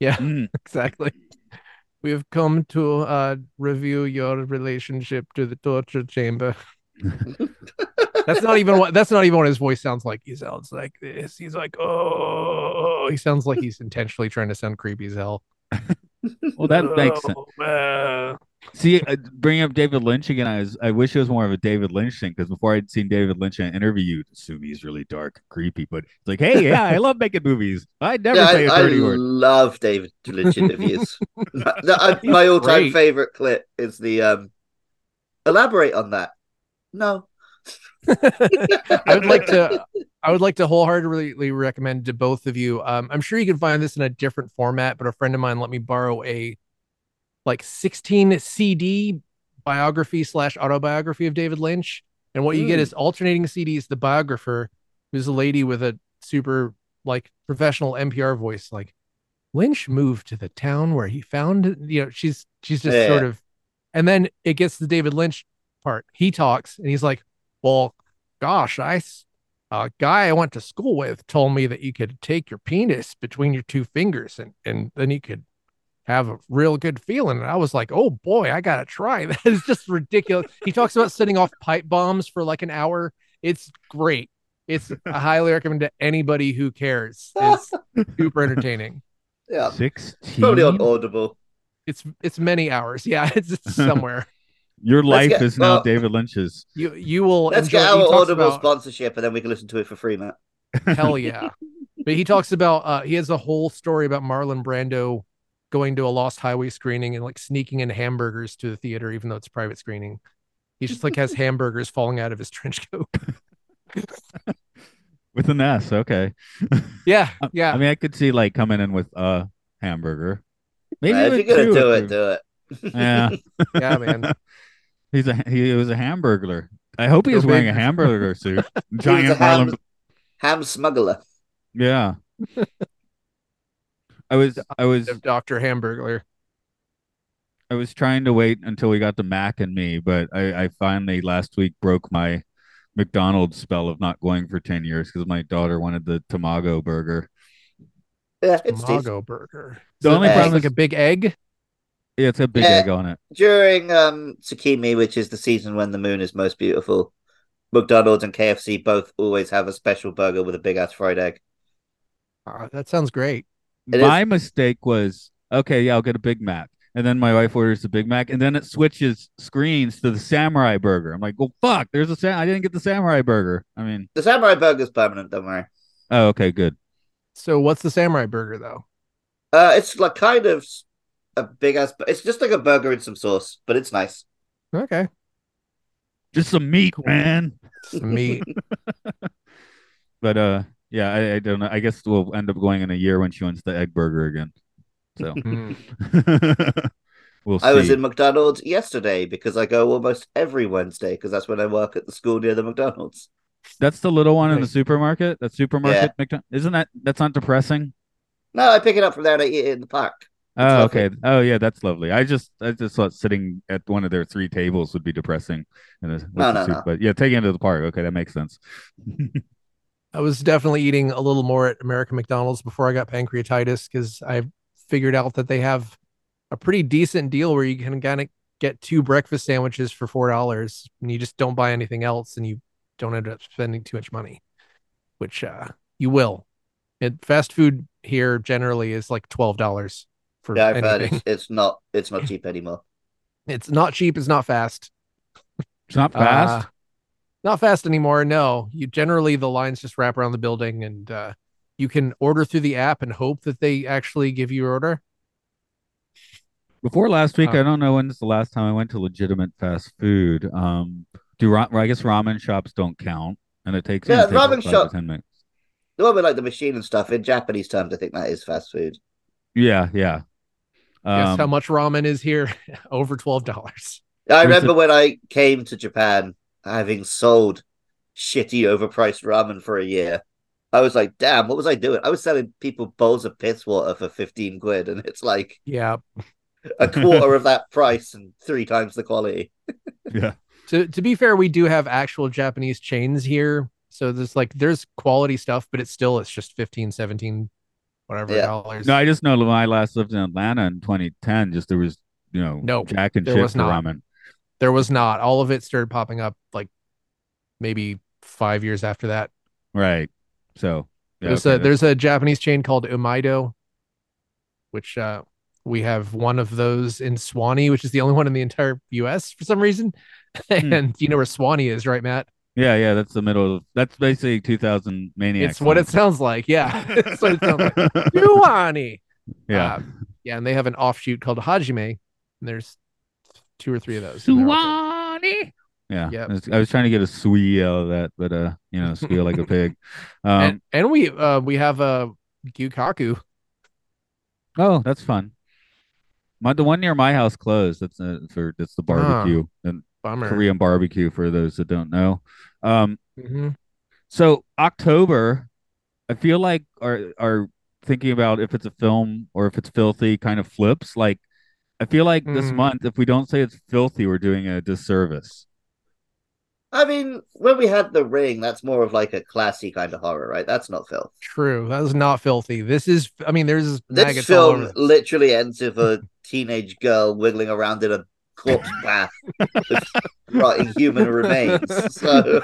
Yeah, Mm. [LAUGHS] exactly. We have come to uh review your relationship to the torture chamber. [LAUGHS] That's not even what that's not even what his voice sounds like. He sounds like this. He's like, oh, he sounds like he's intentionally trying to sound creepy as hell. [LAUGHS] Well, that makes sense. Oh, uh, See, uh, bringing up David Lynch again, I was I wish it was more of a David Lynch thing because before I'd seen David Lynch in an interview, you'd assume he's really dark creepy. But it's like, hey, yeah, I love making movies. I'd never Yeah, say a I, I dirty word. love David Lynch interviews. my, [LAUGHS] no, I- my all-time favorite clip is the um. Elaborate on that. No. [LAUGHS] I would like to I would like to wholeheartedly recommend to both of you. Um, I'm sure you can find this in a different format, but a friend of mine let me borrow a like 16 CD biography slash autobiography of David Lynch. And what you get Mm. is alternating CDs, the biographer, who's a lady with a super like professional NPR voice, like Lynch moved to the town where he found you know, she's she's just Yeah. sort of and then it gets to the David Lynch part. He talks and he's like, Well, gosh, I a guy I went to school with told me that you could take your penis between your two fingers and and then you could have a real good feeling. And I was like, oh boy, I gotta try. [LAUGHS] That is just ridiculous. he talks about setting off pipe bombs for like an hour. It's great. It's I highly recommend to anybody who cares. It's [LAUGHS] super entertaining. Yeah. Sixteen. Probably on Audible. It's it's many hours. Yeah, [LAUGHS] it's, it's somewhere. Your life get- is now well- David Lynch's. You you will Let's enjoy. get our Audible about- sponsorship, and then we can listen to it for free, Matt. Hell yeah. But he talks about uh he has a whole story about Marlon Brando going to a Lost Highway screening and like sneaking in hamburgers to the theater even though it's private screening. He just like has [LAUGHS] hamburgers falling out of his trench coat. [LAUGHS] With an S, okay. [LAUGHS] Yeah, yeah. I mean, I could see like coming in with a hamburger. Maybe if you're gonna do it, do it. Yeah, yeah, man. he's a he was a hamburglar. I hope he was wearing a hamburger suit. Giant a ham, ham smuggler. Yeah. I was I was Dr. Hamburglar. I was trying to wait until we got to Mac and me, but I, I finally last week broke my McDonald's spell of not going for ten years because my daughter wanted the Tamago burger. Yeah, it's decent. Mago burger. The So only it's problem like a big egg. yeah, it's a big Yeah. egg on it. during um Tsukimi, which is the season when the moon is most beautiful. McDonald's and KFC both always have a special burger with a big ass fried egg. Ah, that sounds great. It is- my mistake was okay, yeah, I'll get a Big Mac. And then my wife orders the Big Mac, and then it switches screens to the Samurai Burger. I'm like, well, fuck, there's a sam- I didn't get the Samurai Burger. I mean, The samurai Burger is permanent, don't worry. oh, okay, good. So what's the samurai burger though? Uh, it's like kind of a big ass. It's just like a burger in some sauce, but it's nice. Okay. Just some meat, man. Some meat. [LAUGHS] But uh, yeah, I, I don't know. I guess we'll end up going in a year when she wants the egg burger again. So Mm. [LAUGHS] we'll see. I was in McDonald's yesterday because I go almost every Wednesday because that's when I work at the school near the McDonald's. That's the little one in the supermarket. That supermarket, McDonald's isn't that? That's not depressing. No, I pick it up from there and I eat it in the park. Oh, lovely. okay. Oh, yeah, that's lovely. I just, I just thought sitting at one of their three tables would be depressing. In a, No, no, soup. no. But yeah, taking it to the park. Okay, that makes sense. [LAUGHS] I was definitely eating a little more at American McDonald's before I got pancreatitis because I figured out that they have a pretty decent deal where you can kind of get two breakfast sandwiches for four dollars and you just don't buy anything else and you don't end up spending too much money, which uh you will. And fast food here generally is like twelve dollars for Yeah, I've heard it's, it's not it's not [LAUGHS] cheap anymore. It's not cheap. It's not fast. It's not fast. Uh, not fast anymore. No, you generally the lines just wrap around the building, and uh, you can order through the app and hope that they actually give you your order. Before last week, uh, I don't know when's the last time I went to legitimate fast food. Um, do ra- I guess ramen shops don't count, and it takes Yeah, it takes like ramen five to shop- ten minutes. The one with like the machine and stuff in Japanese terms, I think that is fast food. Yeah, yeah. Guess Um, how much ramen is here? [LAUGHS] Over twelve dollars. I remember the- when I came to Japan, having sold shitty, overpriced ramen for a year. I was like, "Damn, what was I doing?" I was selling people bowls of piss water for fifteen quid, and it's like Yeah. a quarter of that price and three times the quality. [LAUGHS] yeah. To to be fair, we do have actual Japanese chains here, so there's like there's quality stuff, but it's still it's just 15, 17, whatever Yeah. dollars. No, I just know when I last lived in Atlanta in 2010, just there was, you know, No, Jack and there shit was for not. ramen. There was not. All of it started popping up like maybe five years after that. Right. So yeah, there's okay, a there's a Japanese chain called Umaido, which uh We have one of those in Suwanee, which is the only one in the entire US for some reason. [LAUGHS] Hmm. and you know where Suwanee is, right, Matt? Yeah, yeah, that's the middle of that's basically 2000 Maniacs. It's what it [LAUGHS] sounds like. Yeah. [LAUGHS] It's what it sounds like. Yeah. Um, yeah, and they have an offshoot called Hajime, and there's two or three of those. and they're all good. Yeah, Yep. I was, I was trying to get a squee out of that, but uh, you know, squeal like a pig. [LAUGHS] Um, and and we uh we have a uh, Gyukaku. oh, that's fun. My the one near my house closed. That's uh, for that's the barbecue and Bummer. Korean barbecue for those that don't know. Um, Mhm. so October, I feel like are are thinking about if it's a film or if it's filthy kind of flips. Like, I feel like this Mm. month, if we don't say it's filthy, we're doing a disservice. I mean, when we had the ring, that's more of like a classy kind of horror, right? That's not filth. True. That is not filthy. This is. I mean, there's This maggots all film over. literally ends with a [LAUGHS] teenage girl wiggling around in a corpse [LAUGHS] bath with rotting human remains. [LAUGHS] So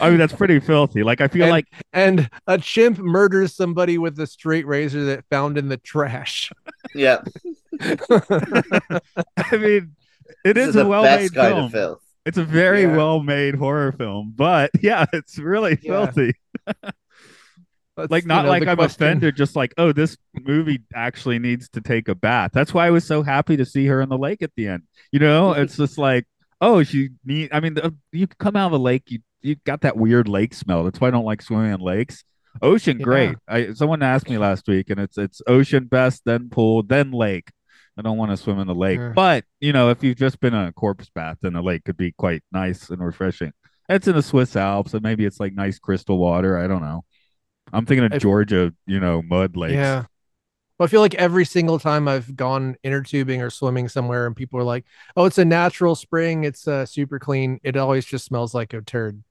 I mean, that's pretty filthy. Like, I feel And- like and a chimp murders somebody with a straight razor that found in the trash. yeah, [LAUGHS] I mean, it this is, is a well-made film. of filth. It's a very Yeah. well-made horror film, but [LAUGHS] yeah, it's really Yeah. filthy. [LAUGHS] That's, Like you not know, like I'm question. offended, just like oh, this movie actually needs to take a bath. That's why I was so happy to see her in the lake at the end. You know, it's just like oh, she need. I mean, the, you come out of a lake, you you got that weird lake smell. That's why I don't like swimming in lakes. Ocean, Yeah. great. I someone asked me last week, and it's it's ocean best, then pool, then lake. I don't want to swim in the lake, Yeah. but you know, if you've just been in a corpse bath, then the lake could be quite nice and refreshing. It's in the Swiss Alps, and maybe it's like nice crystal water. I don't know. I'm thinking of If- Georgia, you know, mud lakes. Yeah. Well, I feel like every single time I've gone inner tubing or swimming somewhere and people are like, oh, it's a natural spring. It's uh, super clean. It always just smells like a turd,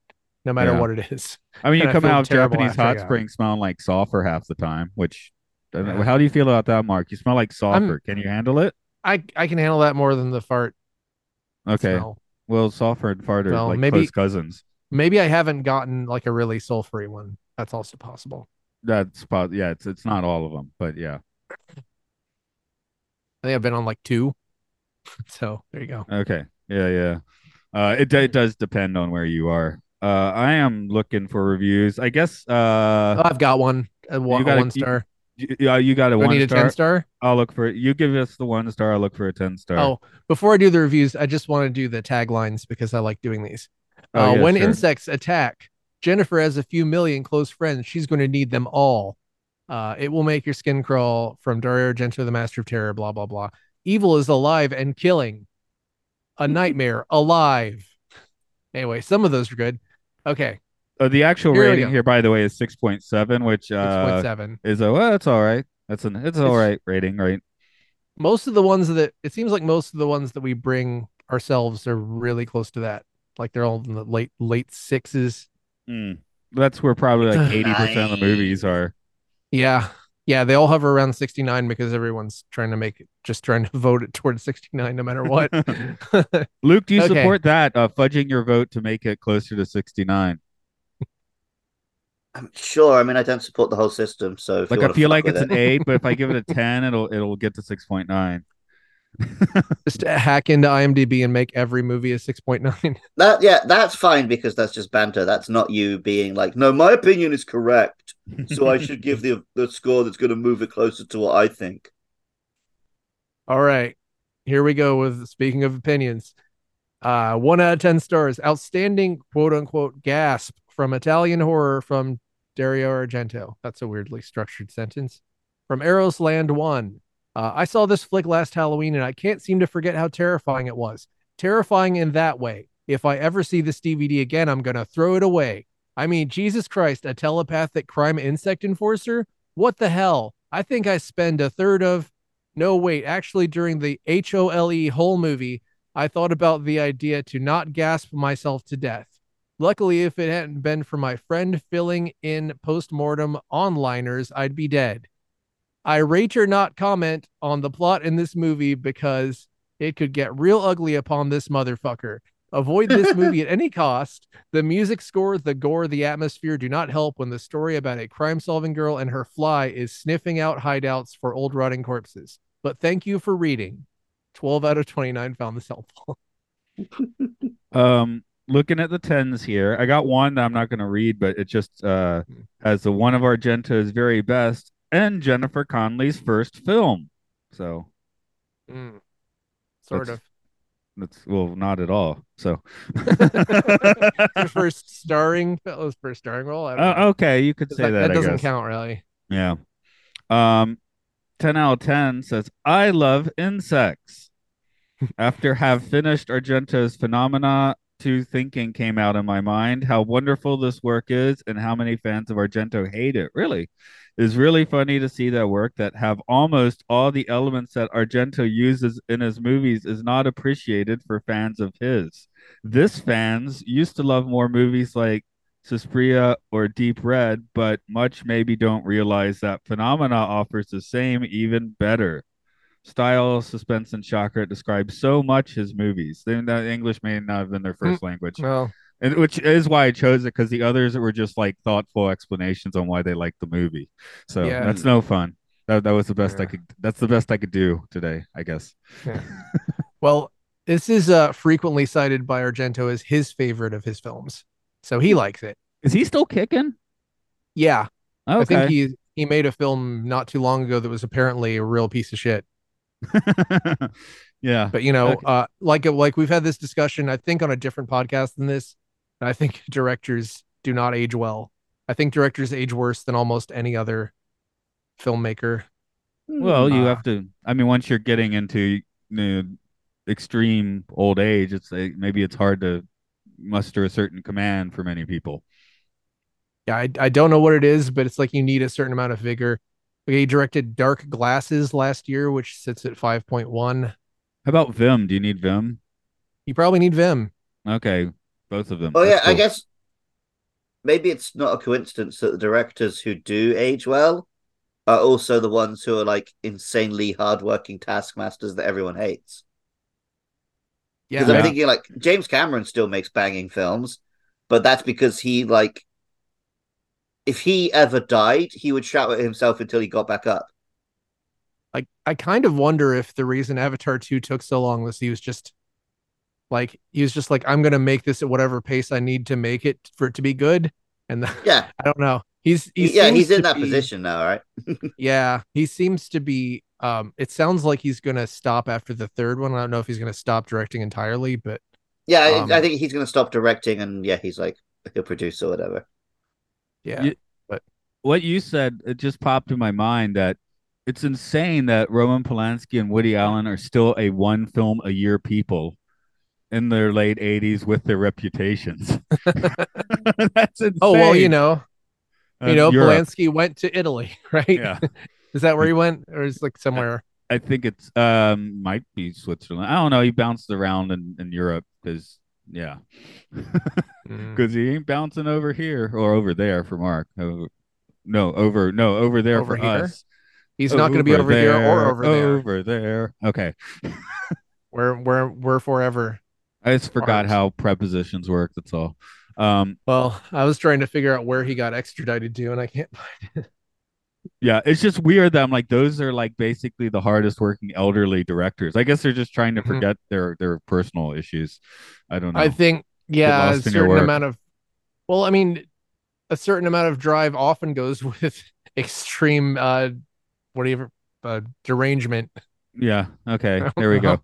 no matter Yeah. what it is. I mean, you [LAUGHS] And come out of Japanese hot springs smelling like sulfur half the time, which I Yeah. how do you feel about that, Mark? You smell like sulfur. Can you handle it? I, I can handle that more than the fart Okay. smell. Well, sulfur and fart are like maybe- close cousins. Maybe I haven't gotten like a really sulfury one. That's also possible. That's po- yeah. It's it's not all of them, but yeah. I think I've been on like two. [LAUGHS] So there you go. Okay. Yeah, yeah. Uh, it it does depend on where you are. Uh, I am looking for reviews. I guess. Uh, Oh, I've got one. A one, got a a- one star. Y- yeah, you got a Do I one need a star. 10 star? I'll look for it. You give us the one star. I'll look for a ten star. Oh, before I do the reviews, I just want to do the taglines because I like doing these. Oh, uh, yeah, when sure. insects attack, Jennifer has a few million close friends. She's going to need them all. Uh, it will make your skin crawl from Dario Argento, the Master of Terror, blah, blah, blah. Evil is alive and killing. A nightmare alive. Anyway, some of those are good. Okay, Uh, the actual Here rating here, by the way, is six point seven, which 6.7. uh, is a well, it's all right. That's an it's all It's- right rating, right? most of the ones that it seems like most of the ones that we bring ourselves are really close to that. Like they're all in the late late sixes. Mm. That's where probably like [SIGHS] eighty percent of the movies are. Yeah. Yeah, they all hover around 69 because everyone's trying to make it just trying to [LAUGHS] vote it towards 69 no matter what. [LAUGHS] Luke, do you [LAUGHS] Okay. support that? Uh, fudging your vote to make it closer to sixty nine. I'm sure. I mean, I don't support the whole system, so Like I feel like it's it- an eight, but if I give it a [LAUGHS] ten, it'll it'll get to six point nine. [LAUGHS] just hack into IMDb and make every movie a 6.9. [LAUGHS] That yeah, that's fine because that's just banter. That's not you being like, no, my opinion is correct, so I should give the the score that's going to move it closer to what I think. All right. Here we go with speaking of opinions. Uh, one out of 10 stars. Outstanding quote unquote gasp from Italian horror from Dario Argento. That's a weirdly structured sentence. From Arrows Land 1. Uh, I saw this flick last Halloween and I can't seem to forget how terrifying it was. Terrifying in that way. If I ever see this DVD again, I'm going to throw it away. I mean, Jesus Christ, a telepathic crime insect enforcer? What the hell? I think I spend a third of no, wait. Actually, during the H O L E whole movie, I thought about the idea to not gasp myself to death. Luckily, if it hadn't been for my friend filling in post-mortem onliners, I'd be dead. I rate or not comment on the plot in this movie because it could get real ugly upon this motherfucker. Avoid this [LAUGHS] movie at any cost. The music score, the gore, the atmosphere do not help when the story about a crime solving girl and her fly is sniffing out hideouts for old rotting corpses. but thank you for reading. 12 out of 29 found this helpful. [LAUGHS] Um, looking at the tens here, I got one that I'm not going to read, but it just uh has the one of Argento's very best and Jennifer Connelly's first film. So Mm, sort That's- of. that's well, not at all. So [LAUGHS] first starring, his first starring role. I don't know. Uh, okay, you could say that, that. doesn't count really. Yeah. Um, 10 out of 10 says, I love insects. After have finished Argento's Phenomena, two thinking came out in my mind how wonderful this work is and how many fans of Argento hate it. Really. It's really funny to see that work that have almost all the elements that Argento uses in his movies is not appreciated for fans of his. This fans used to love more movies like Suspiria or Deep Red, but much maybe don't realize that Phenomena offers the same, even better style, suspense, and shocker. It describes so much his movies. Then the English may not have been their first language, Well, and which is why I chose it because the others were just like thoughtful explanations on why they liked the movie. So Yeah. that's no fun. That that was the best I could. That's the best I could do today, I guess. [LAUGHS] well, this is uh frequently cited by Argento as his favorite of his films. So he likes it. Is he still kicking? Yeah. I think he he made a film not too long ago that was apparently a real piece of shit. [LAUGHS] yeah. But you know, Okay. uh, like like we've had this discussion, I think on a different podcast than this. and I think [LAUGHS] directors do not age well. I think directors age worse than almost any other filmmaker. Well, you Uh, have to. I mean, once you're getting into you know, extreme old age, it's like, maybe it's hard to muster a certain command for many people. Yeah, I, I don't know what it is, but it's like you need a certain amount of vigor. Okay, he directed Dark Glasses last year, which sits at 5.1. How about Vim? Do you need Vim? You probably need Vim. Okay, both of them. Oh yeah, That's I guess maybe it's not a coincidence that the directors who do age well are also the ones who are like insanely hardworking taskmasters that everyone hates. Yeah, Because I'm Yeah. thinking like James Cameron still makes banging films, but that's because he like if he ever died, he would shout at himself until he got back up. I, I kind of wonder if the reason Avatar 2 took so long was he was just like he was just like I'm gonna make this at whatever pace I need to make it for it to be good. And [LAUGHS] Yeah, I don't know. He's he yeah, he's in that be- position now, right? [LAUGHS] Yeah, he seems to be. Um, it sounds like he's gonna stop after the third one. I don't know if he's gonna stop directing entirely, but Yeah, Um, I think he's gonna stop directing, and yeah, he's like he'll produce or whatever. Yeah, You- what you said, it just popped in my mind that it's insane that Roman Polanski and Woody Allen are still a one film a year people in their late 80s with their reputations. [LAUGHS] That's insane. [LAUGHS] Oh well, you know, Uh, you know, Europe. Polanski went to Italy, [LAUGHS] right? Yeah, Is that where he went, or is like somewhere? I think it's um might be Switzerland. I don't know. He bounced around in, in Europe because yeah, Mm. because he ain't bouncing over here or over there for Mark. Over, no, over no over there Over for here? us. He's not going to be over here or over there. Over there. Okay. [LAUGHS] We're we're we're forever. I just forgot how prepositions work. That's all. Um, Well, I was trying to figure out where he got extradited to, and I can't. Yeah, it's just weird that I'm like those are like basically the hardest working elderly directors. I guess they're just trying to Mhm. forget their their personal issues. I don't know. I think yeah, a lost in your certain amount of. Well, I mean, a certain amount of drive often goes [LAUGHS] with extreme, uh, whatever, uh, derangement. yeah. Okay. [LAUGHS] There we go.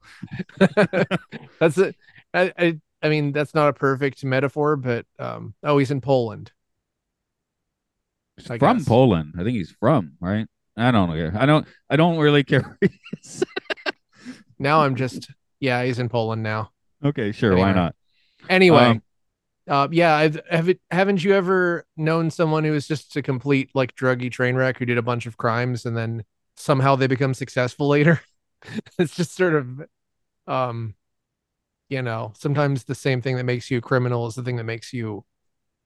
[LAUGHS] that's it. I, I I mean that's not a perfect metaphor, but um oh he's in Poland. I from guess. Poland. I think he's from right. I don't know. I don't. I don't really care. where he is. [LAUGHS] Now I'm just yeah, he's in Poland now. okay, sure. Why not? Anyway, Um, uh yeah, I've have it haven't you ever known someone who was just a complete like druggy train wreck who did a bunch of crimes and then somehow they become successful [LAUGHS] later? it's just sort of um you know, sometimes the same thing that makes you a criminal is the thing that makes you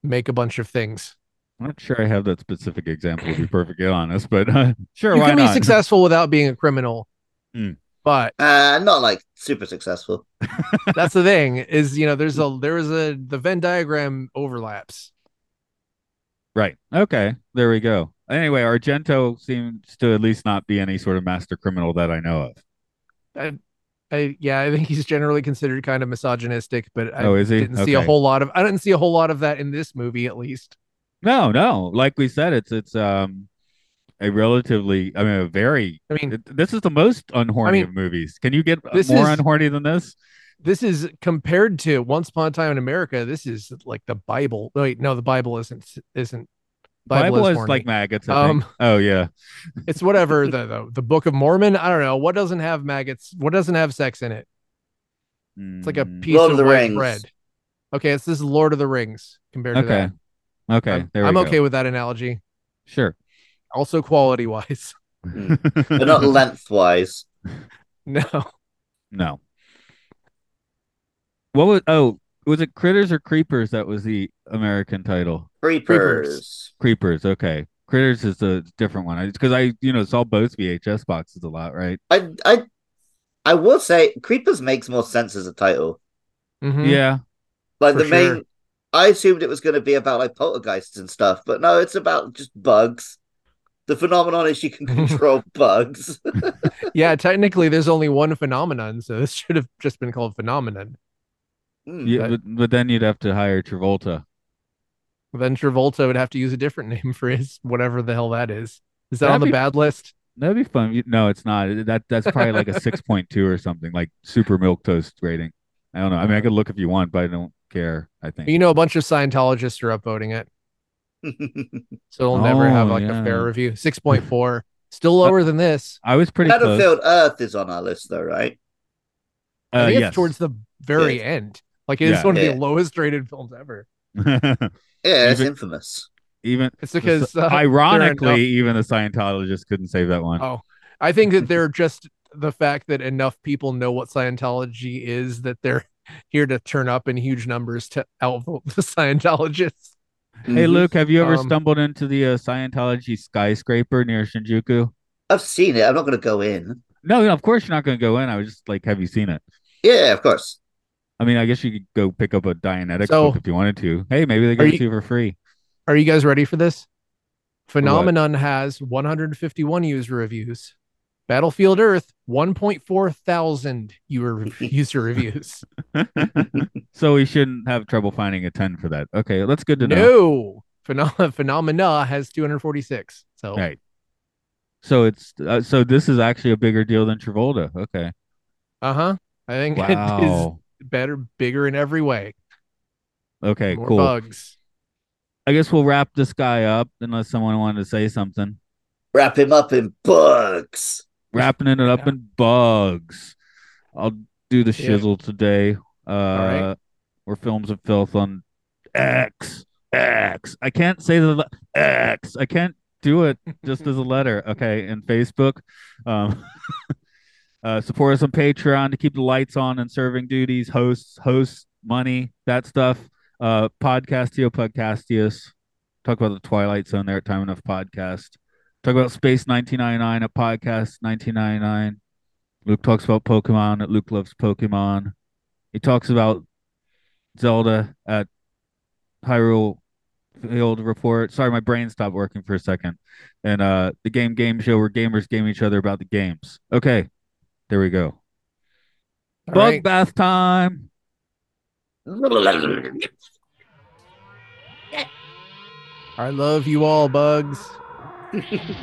make a bunch of things. I'm not sure I have that specific example to be perfectly honest, but uh, sure. you why can be not? successful without being a criminal. Hmm. But Uh, not like super successful. [LAUGHS] that's the thing is, you know, there's a there is a the Venn diagram overlaps. Right. Okay. There we go. Anyway, Argento seems to at least not be any sort of master criminal that I know of. I, I, yeah, I think he's generally considered kind of misogynistic, but I Oh, is he? didn't see a whole lot of. I didn't see a whole lot of that in this movie, at least. No, no. Like we said, it's it's um a relatively, I mean, a very. I mean, this is the most unhorny I mean, of movies. Can you get this more is- unhorny than this? this is compared to Once Upon a Time in America. This is like the Bible. Wait, no, the Bible isn't isn't. Bible, is horny. like maggots. I think. Um, Oh yeah. it's whatever the, the the Book of Mormon. I don't know what doesn't have maggots. What doesn't have sex in it? It's like a Mm, piece Lord of, of the white Rings. bread. Okay, it's this is Lord of the Rings compared to that. Okay. I'm, there we I'm go. okay with that analogy. Sure. Also, quality wise, [LAUGHS] but not lengthwise. [LAUGHS] no. no. What was? Oh, was it Critters or Creepers? That was the American title. Creepers. Creepers. Okay. Critters is a different one. Because I, you know, saw both VHS boxes a lot, right? I I I will say Creepers makes more sense as a title. Mhm. Yeah. Like For the main sure. I assumed it was going to be about like poltergeists and stuff, but no, it's about just bugs. The phenomenon is you can [LAUGHS] control bugs. [LAUGHS] Yeah, technically, there's only one phenomenon, so this should have just been called phenomenon. Hmm. Yeah, but, but then you'd have to hire Travolta. Then Travolta would have to use a different [LAUGHS] name for his whatever the hell that is. Is that That'd on the be- bad list? That'd be fun. No, it's not. That that's probably like a six point two or something, like super milk toast rating. I don't know. I mean, I could look if you want, but I don't care. I think. You know, a bunch of Scientologists are upvoting it, [LAUGHS] so it'll never have Oh, like yeah. a fair review. Six point four, still lower than this. I was pretty close. Battlefield Earth is on our list though, right? I Uh, think yes. it's towards the very Yeah. end. Like it's Yeah. one of Yeah. the lowest rated films ever. [LAUGHS] Yeah, it's Even- infamous. even It's because uh, ironically, enough- even the Scientologists couldn't save that one. Oh, I think that they're just the fact that enough people know what Scientology is that they're [LAUGHS] here to turn up in huge numbers to outvote the [LAUGHS] Scientologists. Hey, Mhm. Luke, have you ever Um, stumbled into the uh, Scientology skyscraper near Shinjuku? I've seen it. I'm not going to go in. No, no, of course you're not going to go in. I was just like, have you seen it? Yeah, of course. I mean, I guess you could go pick up a Dianetics So- book if you wanted to. Hey, maybe they Are give it to you for free. Are you guys ready for this? Phenomenon has 151 user reviews. Battlefield Earth 1.4 thousand user [LAUGHS] user reviews. [LAUGHS] so we shouldn't have trouble finding a 10 for that. Okay, that's good to know. No, Phenom- [LAUGHS] Phenomena has 246. So Right. So it's uh, so this is actually a bigger deal than Travolta. Okay. uh huh. I think it Wow. is better, bigger in every way. Okay, More cool. bugs. I guess we'll wrap this guy up unless someone wanted to say something. Wrap him up in bugs. Wrapping it up Yeah. in bugs. I'll do the Yeah. shizzle today. Uh right. or films of filth on X. X. I can't say the le- X. I can't do it [LAUGHS] just as a letter. Okay. And Facebook. Um [LAUGHS] uh support us on Patreon to keep the lights on and serving duties, hosts, hosts, money, that stuff. Uh Podcastio Podcastius. Talk about the Twilight Zone there at Time Enough Podcast. Talk about Space 1999 at Podcast 1999. Luke talks about Pokemon at Luke Loves Pokemon. He talks about Zelda at Hyrule Field Report. Sorry, my brain stopped working for a second. And uh the game game show where gamers game each other about the games. Okay. There we go. All Bug right. bath time. [LAUGHS] I love you all, bugs. Yeah.